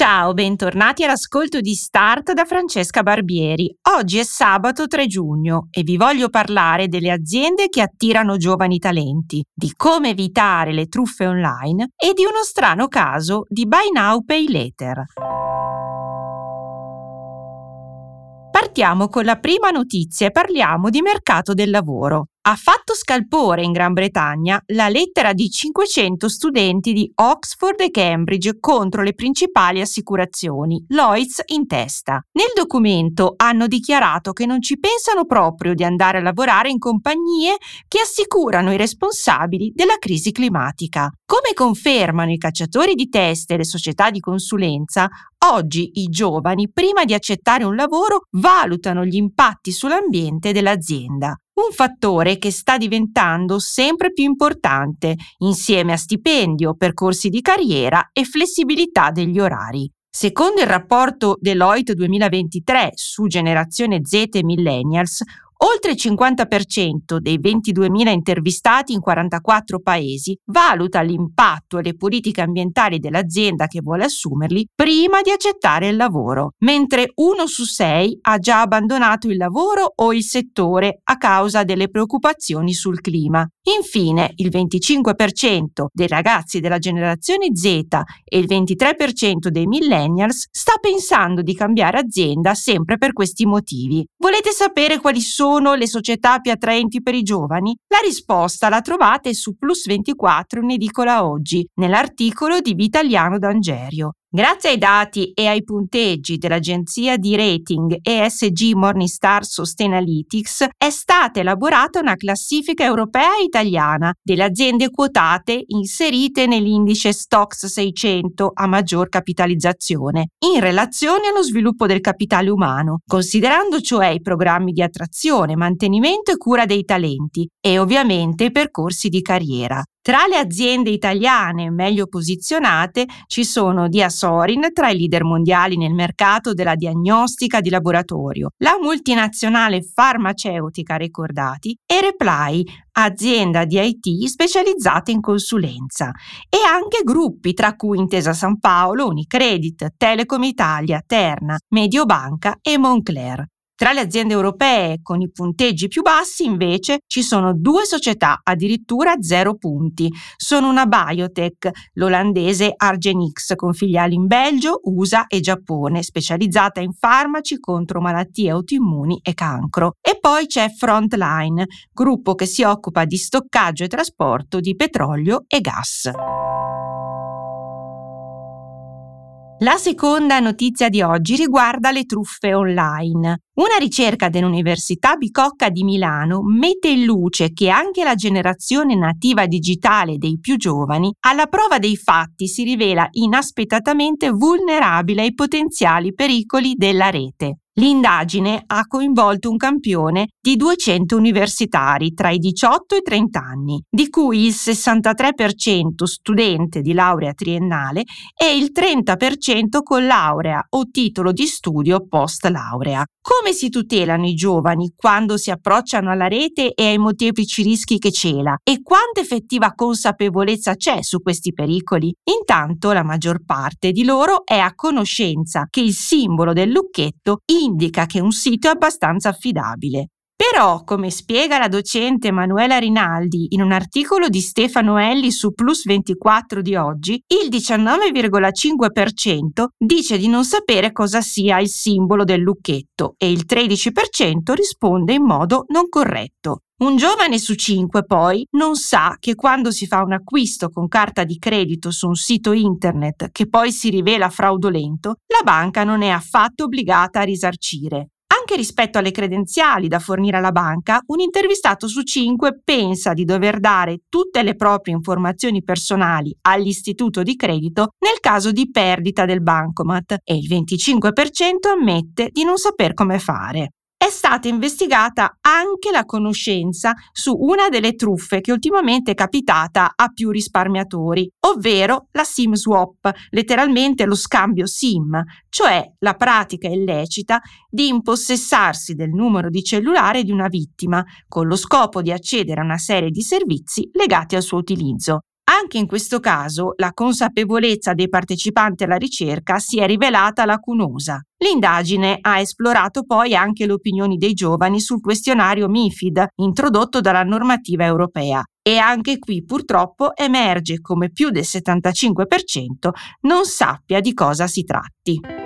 Ciao, bentornati all'ascolto di Start da Francesca Barbieri. Oggi è sabato 3 giugno e vi voglio parlare delle aziende che attirano giovani talenti, di come evitare le truffe online e di uno strano caso di Buy Now Pay Later. Partiamo con la prima notizia e parliamo di mercato del lavoro. Ha fatto scalpore in Gran Bretagna la lettera di 500 studenti di Oxford e Cambridge contro le principali assicurazioni, Lloyds in testa. Nel documento hanno dichiarato che non ci pensano proprio di andare a lavorare in compagnie che assicurano i responsabili della crisi climatica. Come confermano i cacciatori di teste e le società di consulenza, oggi i giovani, prima di accettare un lavoro, valutano gli impatti sull'ambiente dell'azienda un fattore che sta diventando sempre più importante insieme a stipendio, percorsi di carriera e flessibilità degli orari. Secondo il rapporto Deloitte 2023 su generazione Z e millennials, Oltre il 50% dei 22.000 intervistati in 44 paesi valuta l'impatto e le politiche ambientali dell'azienda che vuole assumerli prima di accettare il lavoro, mentre uno su sei ha già abbandonato il lavoro o il settore a causa delle preoccupazioni sul clima. Infine, il 25% dei ragazzi della generazione Z e il 23% dei millennials sta pensando di cambiare azienda sempre per questi motivi. Volete sapere quali sono le società più attraenti per i giovani? La risposta la trovate su Plus 24 in edicola oggi, nell'articolo di Vitaliano D'Angerio. Grazie ai dati e ai punteggi dell'agenzia di rating ESG Morningstar Sustainalytics è stata elaborata una classifica europea e italiana delle aziende quotate inserite nell'indice Stox 600 a maggior capitalizzazione in relazione allo sviluppo del capitale umano, considerando cioè i programmi di attrazione, mantenimento e cura dei talenti e ovviamente i percorsi di carriera. Tra le aziende italiane meglio posizionate ci sono Diasorin, tra i leader mondiali nel mercato della diagnostica di laboratorio, la multinazionale farmaceutica Ricordati e Reply, azienda di IT specializzata in consulenza, e anche gruppi tra cui Intesa San Paolo, Unicredit, Telecom Italia, Terna, Mediobanca e Moncler. Tra le aziende europee con i punteggi più bassi, invece, ci sono due società addirittura zero punti. Sono una biotech, l'olandese Argenix, con filiali in Belgio, USA e Giappone, specializzata in farmaci contro malattie autoimmuni e cancro. E poi c'è Frontline, gruppo che si occupa di stoccaggio e trasporto di petrolio e gas. La seconda notizia di oggi riguarda le truffe online. Una ricerca dell'Università Bicocca di Milano mette in luce che anche la generazione nativa digitale dei più giovani, alla prova dei fatti, si rivela inaspettatamente vulnerabile ai potenziali pericoli della rete. L'indagine ha coinvolto un campione di 200 universitari tra i 18 e i 30 anni, di cui il 63% studente di laurea triennale e il 30% con laurea o titolo di studio post laurea. Come si tutelano i giovani quando si approcciano alla rete e ai molteplici rischi che cela e quanta effettiva consapevolezza c'è su questi pericoli? Intanto la maggior parte di loro è a conoscenza che il simbolo del lucchetto indica che un sito è abbastanza affidabile. Però, come spiega la docente Emanuela Rinaldi in un articolo di Stefano Elli su Plus 24 di oggi, il 19,5% dice di non sapere cosa sia il simbolo del lucchetto e il 13% risponde in modo non corretto. Un giovane su cinque poi non sa che quando si fa un acquisto con carta di credito su un sito internet che poi si rivela fraudolento, la banca non è affatto obbligata a risarcire. Anche rispetto alle credenziali da fornire alla banca, un intervistato su cinque pensa di dover dare tutte le proprie informazioni personali all'istituto di credito nel caso di perdita del bancomat e il 25% ammette di non saper come fare. È stata investigata anche la conoscenza su una delle truffe che ultimamente è capitata a più risparmiatori, ovvero la SIM swap, letteralmente lo scambio SIM, cioè la pratica illecita di impossessarsi del numero di cellulare di una vittima con lo scopo di accedere a una serie di servizi legati al suo utilizzo. Anche in questo caso la consapevolezza dei partecipanti alla ricerca si è rivelata lacunosa. L'indagine ha esplorato poi anche le opinioni dei giovani sul questionario MIFID introdotto dalla normativa europea e anche qui purtroppo emerge come più del 75% non sappia di cosa si tratti.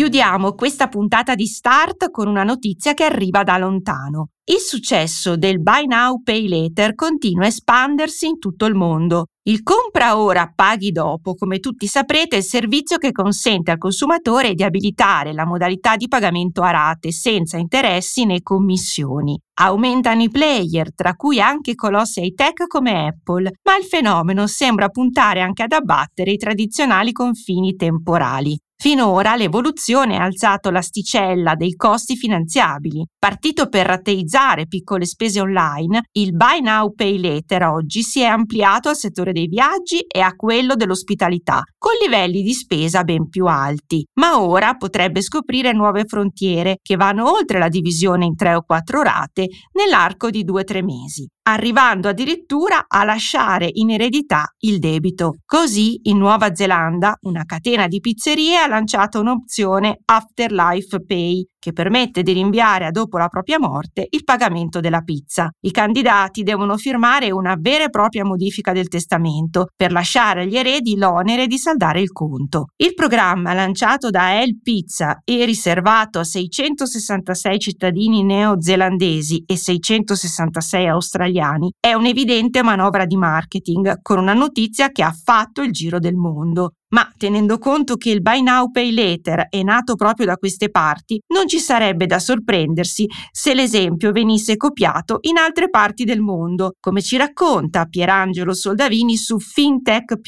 Chiudiamo questa puntata di Start con una notizia che arriva da lontano. Il successo del Buy Now Pay Later continua a espandersi in tutto il mondo. Il compra ora, paghi dopo, come tutti saprete, è il servizio che consente al consumatore di abilitare la modalità di pagamento a rate senza interessi né commissioni. Aumentano i player, tra cui anche colossi high tech come Apple, ma il fenomeno sembra puntare anche ad abbattere i tradizionali confini temporali. Finora l'evoluzione ha alzato l'asticella dei costi finanziabili. Partito per rateizzare piccole spese online, il Buy Now Pay Later oggi si è ampliato al settore dei viaggi e a quello dell'ospitalità, con livelli di spesa ben più alti. Ma ora potrebbe scoprire nuove frontiere che vanno oltre la divisione in tre o quattro rate nell'arco di due o tre mesi arrivando addirittura a lasciare in eredità il debito. Così in Nuova Zelanda una catena di pizzerie ha lanciato un'opzione Afterlife Pay che permette di rinviare a dopo la propria morte il pagamento della pizza. I candidati devono firmare una vera e propria modifica del testamento per lasciare agli eredi l'onere di saldare il conto. Il programma lanciato da El Pizza e riservato a 666 cittadini neozelandesi e 666 australiani è un'evidente manovra di marketing con una notizia che ha fatto il giro del mondo ma tenendo conto che il Buy Now Pay Later è nato proprio da queste parti, non ci sarebbe da sorprendersi se l'esempio venisse copiato in altre parti del mondo, come ci racconta Pierangelo Soldavini su FinTech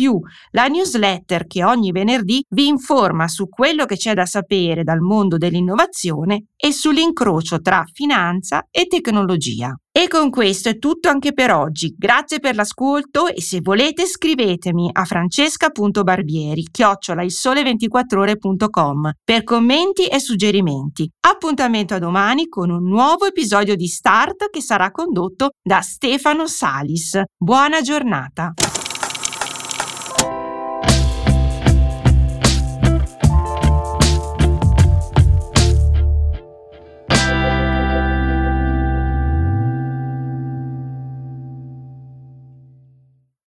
la newsletter che ogni venerdì vi informa su quello che c'è da sapere dal mondo dell'innovazione e sull'incrocio tra finanza e tecnologia. E con questo è tutto anche per oggi. Grazie per l'ascolto e se volete scrivetemi a francesca.barbieri chiocciola il sole 24 ore.com per commenti e suggerimenti. Appuntamento a domani con un nuovo episodio di Start che sarà condotto da Stefano Salis. Buona giornata!